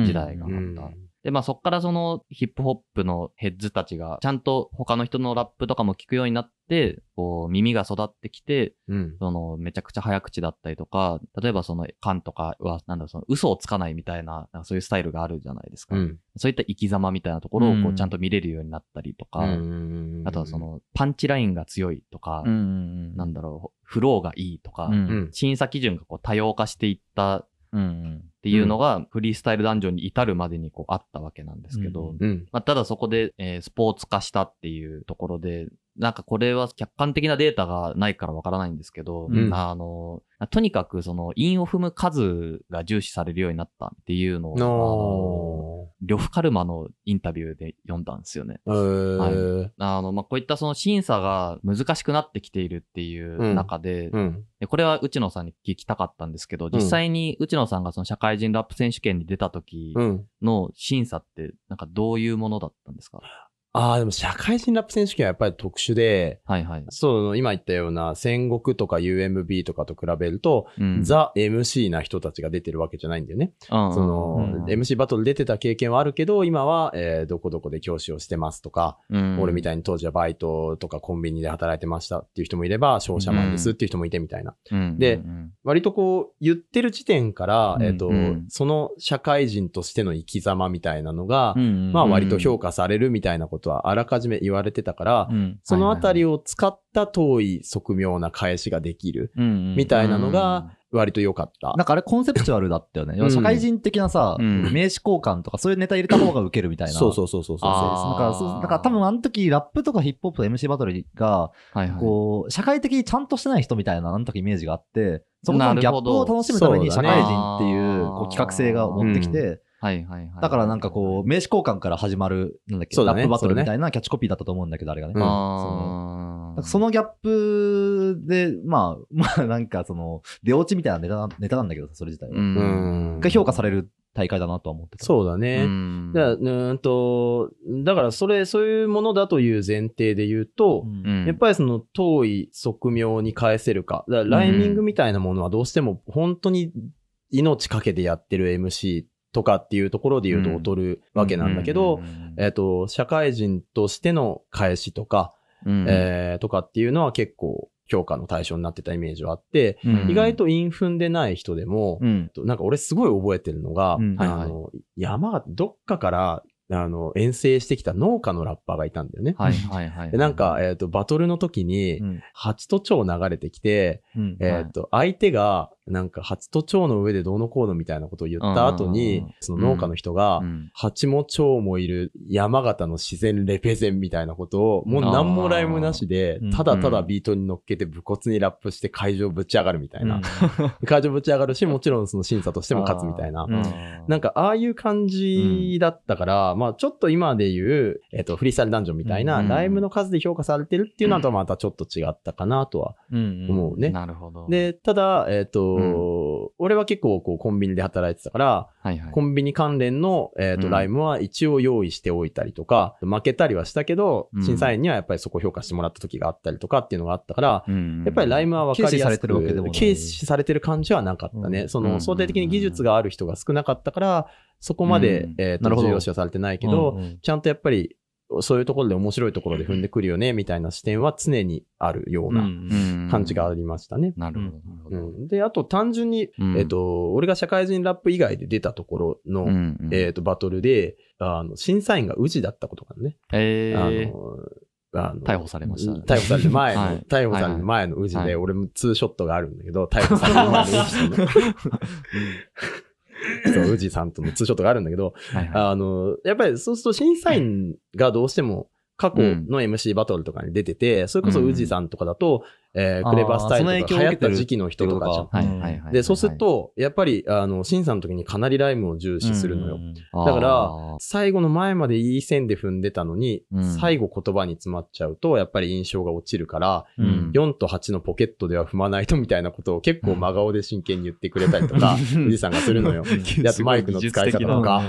時代があった。うんで、まあそっからそのヒップホップのヘッズたちが、ちゃんと他の人のラップとかも聞くようになって、こう耳が育ってきて、うん。そのめちゃくちゃ早口だったりとか、例えばそのカンとかは、なんだろう、その嘘をつかないみたいな、なんかそういうスタイルがあるじゃないですか。うん。そういった生き様みたいなところをこううんちゃんと見れるようになったりとか、うんあとはそ、のパンチラインが強いとか、うんうんなんだろう、フローがいいとか。審査基準がこう多様化していったっうんうん。ていうのが、フリースタイルダンジョンに至るまでにこうあったわけなんですけど、うんうん。まあ、ただそこで、えースポーツ化したっていうところで、なんかこれは客観的なデータがないからわからないんですけど、うんあの、とにかくその、韻を踏む数が重視されるようになったっていうのを、呂布カルマのインタビューで読んだんですよね。ー。えーあの、まあ、こういったその審査が難しくなってきているっていう中で、うん。でこれは内野さんに聞きたかったんですけど、実際に内野さんがその社会人ラップ選手権に出た時うん。の審査って、なんかどういうものだったんですか？ああ、でも社会人ラップ選手権はやっぱり特殊で、はいはい。そう、今言ったような戦国とか UMB とかと比べると、うん。ザ・ MC な人たちが出てるわけじゃないんだよね。うん。その、うん。MC バトル出てた経験はあるけど、今は、えーどこどこで教師をしてますとか、うん。俺みたいに当時はバイトとかコンビニで働いてましたっていう人もいれば、商社マンですっていう人もいてみたいな。うん。でうん。割とこう、言ってる時点から、うん。えっ、と、うん。その社会人としての生き様みたいなのが、うん。まあ割と評価されるみたいなことはあらかじめ言われてたから、うんそのあたりを使った遠い側妙な返しができるうんみたいなのが割と良かった。なんかあれコンセプチュアルだったよね。社会人的なさ、うん名刺交換とかそういうネタ入れた方がウケるみたいな。そうそうそうそうそうあだか多分あの時ラップとかヒップホップと MC バトルが、はいはい。こう、社会的にちゃんとしてない人みたいなあの時イメージがあって、そこのギャップを楽しむために社会人っていうこう企画性が持ってきて、はいはいはい。だからなんかこう、名刺交換から始まる、なんだっけ、ねラップバトルみたいなキャッチコピーだったと思うんだけど、あれがね。うんそのギャップで、まあ、まあなんかその、出落ちみたいなネタネタなんだけどさ、それ自体は。う。うんん。が評価される大会だなとは思ってた。そうだね。うんだうーんと、だからそれ、そういうものだという前提で言うと、うんうんやっぱりその遠い側妙に返せるか。だからライミングみたいなものはどうしても本当に命かけてやってる MC とかっていうところで言うとうん。劣るわけなんだけど、えっ、と、社会人としての返しとか、うん。えーとかっていうのは結構評価の対象になってたイメージはあって、うん。意外とインフンでない人でも、うん。なんか俺すごい覚えてるのが、うん。あはい。の、山がどっかから、あの、遠征してきた農家のラッパーがいたんだよね。はいはいはい。でなんか、えっ、と、バトルの時に、うん。蜂と蝶流れてきて、うん。えっ、と、相手が、なんか、蜂と蝶の上でどうのこうのみたいなことを言った後うん。に、その農家の人が、うん。蜂も蝶もいる山形の自然レペゼンみたいなことを、もう何もライムなしでうん、ただただビートに乗っけて武骨にラップして会場ぶち上がるみたいな。うん。会場ぶち上がるし、もちろんその審査としても勝つみたいな。うん。なんか、ああいう感じだったから、まあ、ちょっと今で言う、えっ、と、フリースタイルダンジョンみたいな、うんライムの数で評価されてるっていうのとはまたちょっと違ったかなとはうん思うね。なるほど。、で、ただ、えっ、と、俺は結構こうコンビニで働いてたから、はいはい。コンビニ関連の、えっ、と、うん。ライムは一応用意しておいたりとか、負けたりはしたけど、うん。審査員にはやっぱりそこ評価してもらった時があったりとかっていうのがあったから、うんやっぱりライムは分かりやすく軽視されてるわけでもない。軽視されてる感じはなかったね。うんそのうん相対的に技術がある人が少なかったから、そこまで、うんえっ、と、重要視はされてないけど、うん。ちゃんとやっぱり、そういうところで面白いところで踏んでくるよね、みたいな視点は常にあるよううな感じがありましたね。なるほど。なるほうど。ん。で、あと単純に、うん。えっ、と、俺が社会人ラップ以外で出たところの、うんうん。えっ、と、バトルで、あの、審査員が宇治だったことがね。えあーの、あの逮捕されましたね。逮捕される前の、はい。逮捕される前の宇治で、はい。俺もツーショットがあるんだけど、逮捕される前の宇治とね。そう、宇治さんとのツーショットがあるんだけど、はいはい。あの、やっぱりそうすると審査員がどうしても過去の MC バトルとかに出てて、それこそ宇治さんとかだと、えークレバースタイルとか流行った時期の人とかじゃん。はいはいはい。で、そうすると、やっぱり、あの、審査の時にかなりライムを重視するのよ。あー、だから最後の前までいい線で踏んでたのに、うん最後言葉に詰まっちゃうと、やっぱり印象が落ちるから、うん4と8のポケットでは踏まないとみたいなことを結構真顔で真剣に言ってくれたりとか、富士山がするのよ。であとマイクの使い方とか。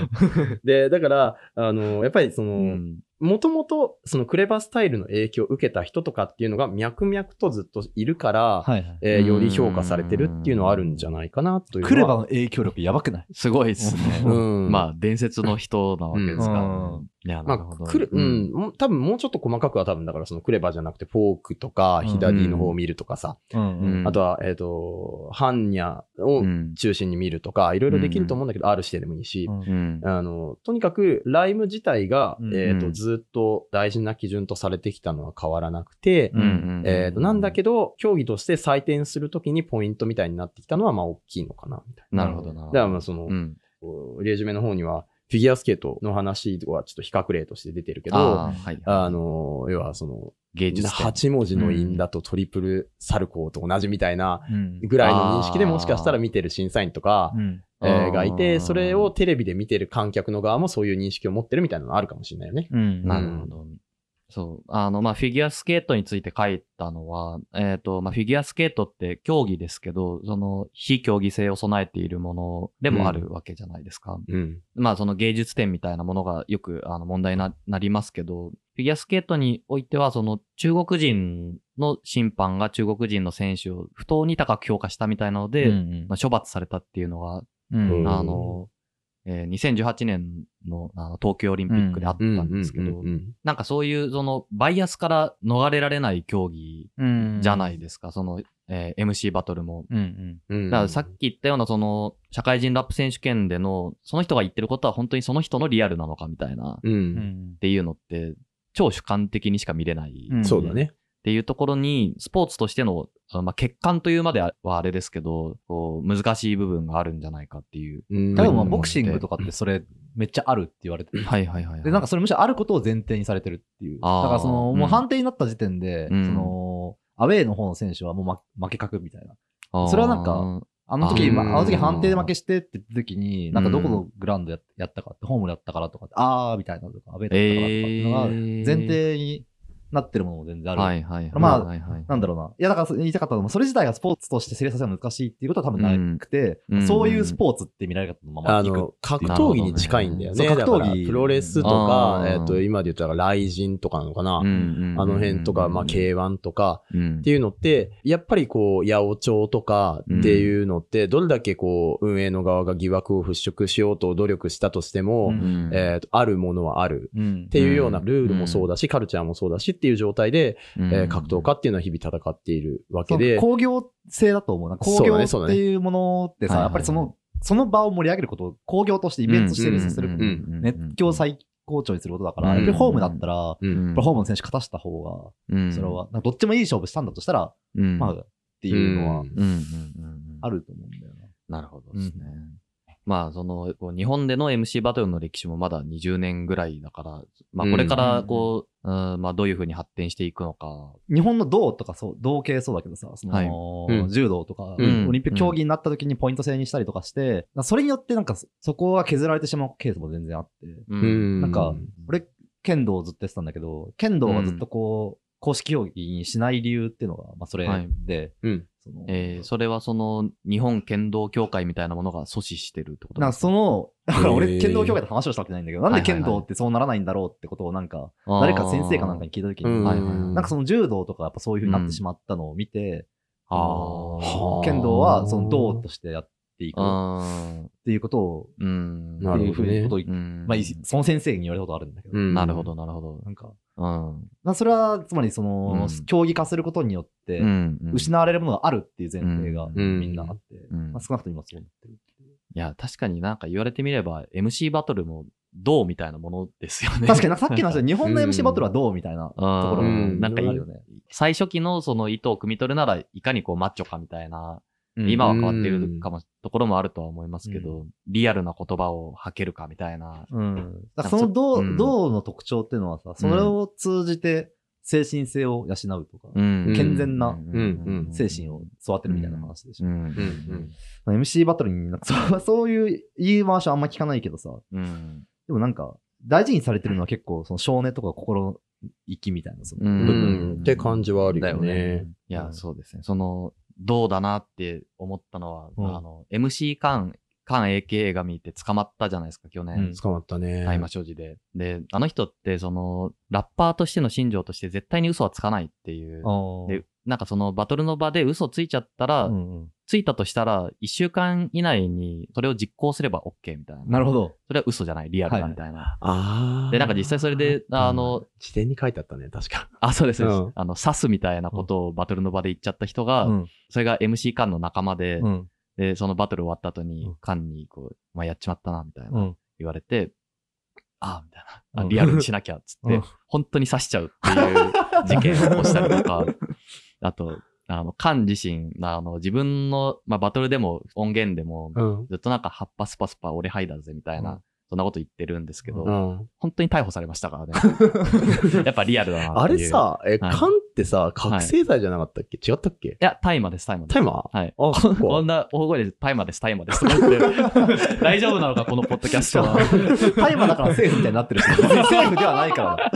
で、だから、あの、やっぱりその、うんもともと、そのクレバスタイルの影響を受けた人とかっていうのが脈々とずっといるから、はいはい。えーより評価されてるっていうのはあるんじゃないかなという。クレバの影響力やばくない？すごいですね。うん。まあ、伝説の人なわけですから。うんいや、まなるほど。あ、くる、うん、もう多分もうちょっと細かくは多分だからそのクレバじゃなくてフォークとか、ヒダディの方を見るとかさ、うんうん。あとは、えっ、と、ハンニャをうん。中心に見るとか、いろいろできると思うんだけど、ある指定でもいいし、うん。うん。あの、とにかく、ライム自体が、うん。えっ、と、うん。ずっと大事な基準とされてきたのは変わらなくて、うんえっ、と、なんだけど、競技として採点するときにポイントみたいになってきたのは、まあ、大きいのかな、みたいな。るほど、な。るな。ほど。だから、まあ、その、うん。こうリエジュメの方には、フィギュアスケートの話はちょっと比較例として出てるけど、あーはい。あの、要はその、芸術点。8文字の韻だとトリプルサルコーと同じみたいなうんぐらいの認識でもしかしたら見てる審査員とか、うんえーがいあて、ーそれをテレビで見てる観客の側もそういう認識を持ってるみたいなのあるかもしれないよね。うんなるほど。そう。あの、まあ、フィギュアスケートについて書いたのは、えっ、と、まあ、フィギュアスケートって競技ですけど、その、非競技性を備えているものでもあるわけじゃないですか。うん。まあ、その芸術点みたいなものがよく、あの、問題にななりますけど、フィギュアスケートにおいては、その、中国人の審判が中国人の選手を不当に高く評価したみたいなので、うんまあ、処罰されたっていうのが、うんうんあの、えー2018年のあの東京オリンピックであったんですけど、うんなんかそういうそのバイアスから逃れられない競技うんじゃないですか、その、えー MC バトルも。うんうん。うん。だからさっき言ったようなその社会人ラップ選手権でのその人が言ってることは本当にその人のリアルなのかみたいなっう。うんんていうのって超主観的にしか見れないうんそうだね。っていうところにスポーツとしての、あまあ、欠陥というまではあれですけど、こう難しい部分があるんじゃないかっていう。うん多分まあうんボクシングとかってそれめっちゃあるって言われてる。はいはいはい、はい。で、なんかそれむしろあることを前提にされてるっていう。だからその、うんもう判定になった時点で、うんその、アウェーの方の選手はもう負負け確みたいな。それはなんか、あの時、あの時判定で負けしてって言った時に、なんかどこのグラウンドややったかって、ホームでやったからとかって、あーみたいなのとか、アウェーだったからとかっていうのが、えー前提になってるものも全然ある。はいはいはい。まあはいはい、なんだろうな。いや、だから言いたかったのは、それ自体がスポーツとして成立させるのは難しいっていうことは多分なくて、うんそういうスポーツって見られ方のままいくあの、格闘技に近いんだよね。ね格闘技プロレスとかえっと、今で言ったら、雷神とかなのかな。あの辺とか、まあ、K1 とかうんっていうのって、やっぱりこう、八百長とかっていうのって、どれだけこう、運営の側が疑惑を払拭しようと努力したとしても、うんえっと、あるものはある。うんっていうようなルールもそうだし、カルチャーもそうだしっていう状態で、うん。えー格闘家っていうのは日々戦っているわけそでの、工業性だと思うな。工業っていうものってさ、はいはいはい。やっぱりその、その場を盛り上げることを工業としてイベントとしてるうんうんうんうん熱狂最高潮にすることだから、うん。やっぱりホームだったら、うん。ホームの選手勝たした方が、うん。それは、どっちもいい勝負したんだとしたら、うん。まあ、っていうのはあると思うんだよな。なるほどですね。まあ、その、こう日本での MC バトルの歴史もまだ20年ぐらいだから、まあ、これから、こう、うんまあ、どういうふうに発展していくのか。日本の道とかそう、道系そうだけどさ、その、はい。うん。柔道とか、うん。オリンピック競技になった時にポイント制にしたりとかして、それによってなんかそそこが削られてしまうケースも全然あって、ううん。なんか、俺、剣道をずっとやってたんだけど、剣道がずっとこう、公式競技にしない理由っていうのが、まあそれはい。で、うん。そのえーそれはその、日本剣道協会みたいなものが阻止してるってことなんか？その、だから俺、剣道協会で話をしたわけじゃないんだけど、なんで剣道ってそうならないんだろうってことをなんか、誰か先生かなんかに聞いたときに、なんかその柔道とかやっぱそういう風になってしまったのを見て、ああ。剣道はその道としてやっていくっあていうことを、ーうん。なるほどね。っていうことをうん。まあ、いその先生に言われたことあるんだけど、うん。なるほど、なるほど。なんか、うん。まあそれはつまりその、うん。競技化することによって、失われるものがあるっていう前提がうん。みんなあって、うん。まあ、少なくとも今そうなってるいや、確かになんか言われてみれば、MC バトルもどうみたいなものですよね。確かにさっきの話で 日本のうん。MC バトルはどうみたいなところうもんなんかあるよね。最初期のその意図を汲み取るならいかにこうマッチョかみたいな、今は変わってるかも、ところもあるとは思いますけど、リアルな言葉を吐けるかみたいな。うん。その銅、うん銅の特徴っていうのはさ、それを通じて精神性を養うとか、うん健全なうん精神を育てるみたいな話でしょ。うん。うんうんまあ MC バトルになんかそうそういう言い回しはあんま聞かないけどさ、うん。でもなんか大事にされてるのは結構その少年とか心の息みたいなそのうん部う分。んって感じはあるよだよねね。いや、うんそうですね。その、どうだなって思ったのは、うん。あの、MC 間、間 AKA が見て捕まったじゃないですか、去うん年。捕まったね。大麻所持で。で、あの人って、その、ラッパーとしての信条として絶対に嘘はつかないっていう。で、なんかそのバトルの場で嘘ついちゃったら、うんうんついたとしたら、一週間以内にそれを実行すれば OK みたいな。なるほど。それは嘘じゃない、リアルだみたいな。ああ。で、なんか実際それで、あの、辞典に書いてあったね、確か。あ、そうです、そうですうんあの、刺すみたいなことをバトルの場で言っちゃった人が、うんそれが MC 間の仲間で、うんで、そのバトル終わった後にうん、間にこう、まあ、やっちまったな、みたいな、うん言われて、ああ、みたいな。あうんリアルにしなきゃ、つって、うん本当に刺しちゃうっていう 事件を起こしたりとか、あと、あの、カン自身、あの、自分の、まあ、バトルでも音源でも、うん。ずっとなんか、葉っぱスパスパ俺ハイだぜ、みたいな、うんそんなこと言ってるんですけど、うん。本当に逮捕されましたからね。やっぱリアルだなっていう。あれさ、え、はい缶ってさ、覚醒剤じゃなかったっけ？違ったっけ？いや、大麻です、大麻です。タイマーはい。あ、そっこんか。な大声で大麻です、大麻ですとか言って、大丈夫なのか、このポッドキャストは。大麻だからセーフみたいになってるし、セーフではないからだ。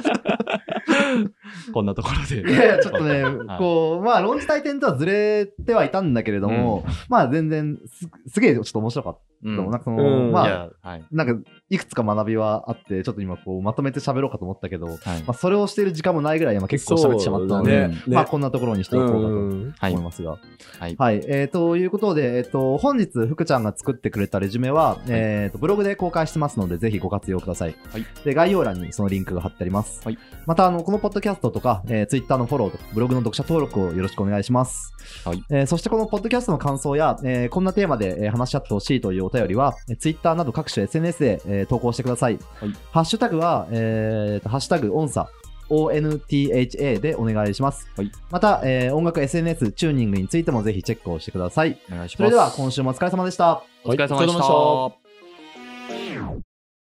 こんなところいで。やいや、ちょっとね、はいこう、まあ、論じ体点とはずれてはいたんだけれども、まあ、全然す、すげえちょっと面白かった。うんなんかその、うんまあ、はい。なんか、いくつか学びはあって、ちょっと今、こう、まとめて喋ろうかと思ったけど、まはい。あ、それをしている時間もないぐらい、今結構喋ってしまったので、ねまあ、こんなところにしておこうかとうんはい思いますが。はい。はい。えー、ということで、えっ、と、本日、福ちゃんが作ってくれたレジュメは、えっ、と、ブログで公開してますので、ぜひご活用ください。はい。で、概要欄にそのリンクが貼ってあります。はい。また、あの、このポッドキャストとか、えー、ツイッターのフォローとか、ブログの読者登録をよろしくお願いします。はい。えーそしてこのポッドキャストの感想や、えーこんなテーマで、えー話し合ってほしいというお便りは、えー、ツイッターなど各種 SNS で、えー投稿してください。はいハッシュタグは、えーと、ハッシュタグ、オンサ。ONTHA でお願いします。はいまた、えー音楽 SNS チューニングについてもぜひチェックをしてください。お願いします。それでは今週もお疲れ様でした。お疲れ様でしはい。